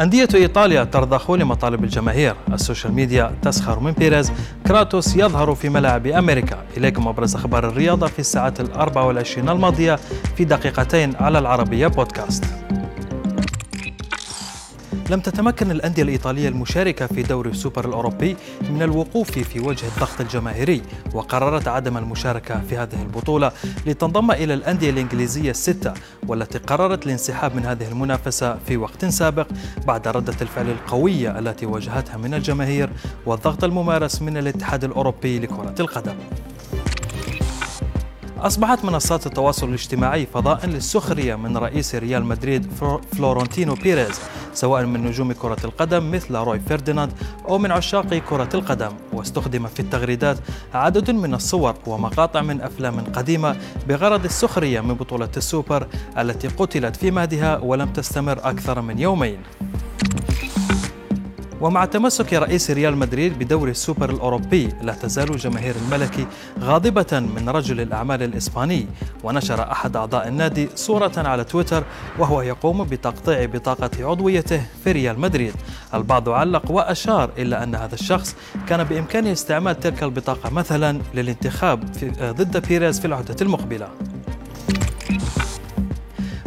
أندية إيطاليا ترضخ لمطالب الجماهير. السوشيال ميديا تسخر من بيريز. كراتوس يظهر في ملاعب أمريكا. إليكم أبرز أخبار الرياضة في الساعات الأربع والعشرين الماضية في دقيقتين على العربية بودكاست. لم تتمكن الأندية الإيطالية المشاركة في دوري السوبر الأوروبي من الوقوف في وجه الضغط الجماهيري وقررت عدم المشاركة في هذه البطولة لتنضم إلى الأندية الإنجليزية الستة والتي قررت الانسحاب من هذه المنافسة في وقت سابق بعد ردة الفعل القوية التي واجهتها من الجماهير والضغط الممارس من الاتحاد الأوروبي لكرة القدم. أصبحت منصات التواصل الاجتماعي فضاء للسخرية من رئيس ريال مدريد فلورنتينو بيريز سواء من نجوم كرة القدم مثل ريو فرديناند أو من عشاق كرة القدم. واستخدم في التغريدات عدد من الصور ومقاطع من أفلام قديمة بغرض السخرية من بطولة السوبر التي قتلت في مهدها ولم تستمر أكثر من يومين. ومع تمسك رئيس ريال مدريد بدوري السوبر الأوروبي لا تزال جماهير الملكي غاضبة من رجل الأعمال الإسباني. ونشر أحد أعضاء النادي صورة على تويتر وهو يقوم بتقطيع بطاقة عضويته في ريال مدريد. البعض علق وأشار إلى أن هذا الشخص كان بإمكانه استعمال تلك البطاقة مثلا للانتخاب ضد بيريز في العهدة المقبلة.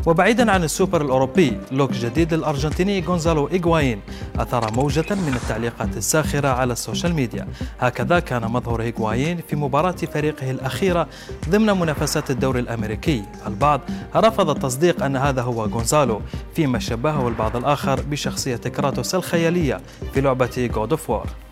وبعيدا عن السوبر الأوروبي لوك جديد للأرجنتيني غونزالو إيغواين أثار موجة من التعليقات الساخرة على السوشيال ميديا. هكذا كان مظهر إيغواين في مباراة فريقه الأخيرة ضمن منافسات الدوري الأمريكي. البعض رفض التصديق أن هذا هو غونزالو فيما شبهه البعض الآخر بشخصية كراتوس الخيالية في لعبة God of War.